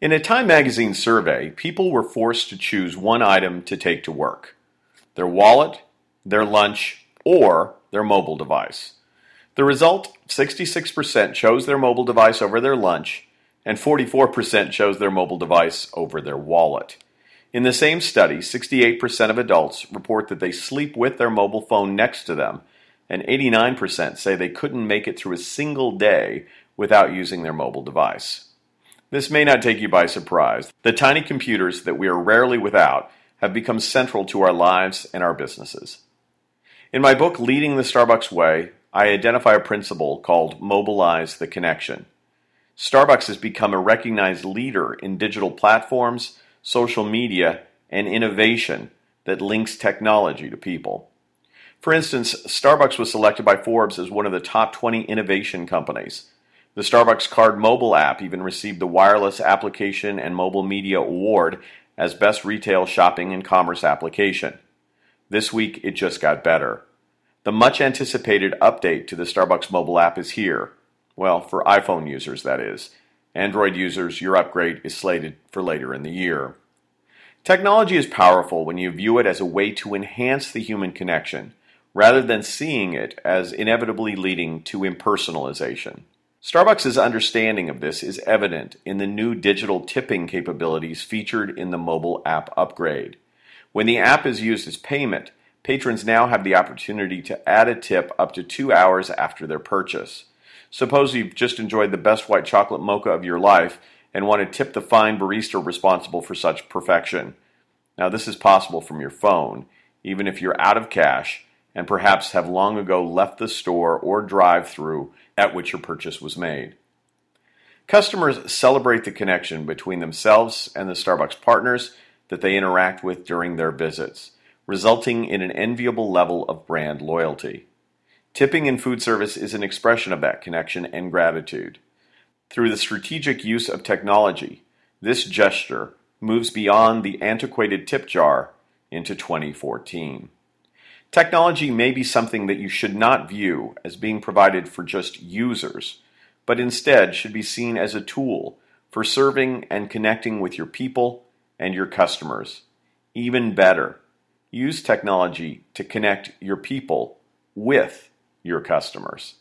In a Time magazine survey, people were forced to choose one item to take to work their wallet, their lunch, or their mobile device. The result 66% chose their mobile device over their lunch, and 44% chose their mobile device over their wallet. In the same study, 68% of adults report that they sleep with their mobile phone next to them, and 89% say they couldn't make it through a single day without using their mobile device. This may not take you by surprise. The tiny computers that we are rarely without have become central to our lives and our businesses. In my book, Leading the Starbucks Way, I identify a principle called Mobilize the Connection. Starbucks has become a recognized leader in digital platforms, social media, and innovation that links technology to people. For instance, Starbucks was selected by Forbes as one of the top 20 innovation companies. The Starbucks Card mobile app even received the Wireless Application and Mobile Media Award as Best Retail Shopping and Commerce Application. This week, it just got better. The much anticipated update to the Starbucks mobile app is here. Well, for iPhone users, that is. Android users, your upgrade is slated for later in the year. Technology is powerful when you view it as a way to enhance the human connection, rather than seeing it as inevitably leading to impersonalization. Starbucks' understanding of this is evident in the new digital tipping capabilities featured in the mobile app upgrade. When the app is used as payment, patrons now have the opportunity to add a tip up to two hours after their purchase. Suppose you've just enjoyed the best white chocolate mocha of your life and want to tip the fine barista responsible for such perfection. Now, this is possible from your phone, even if you're out of cash and perhaps have long ago left the store or drive through at which your purchase was made. Customers celebrate the connection between themselves and the Starbucks partners that they interact with during their visits, resulting in an enviable level of brand loyalty. Tipping in food service is an expression of that connection and gratitude. Through the strategic use of technology, this gesture moves beyond the antiquated tip jar into 2014. Technology may be something that you should not view as being provided for just users, but instead should be seen as a tool for serving and connecting with your people and your customers. Even better, use technology to connect your people with your customers.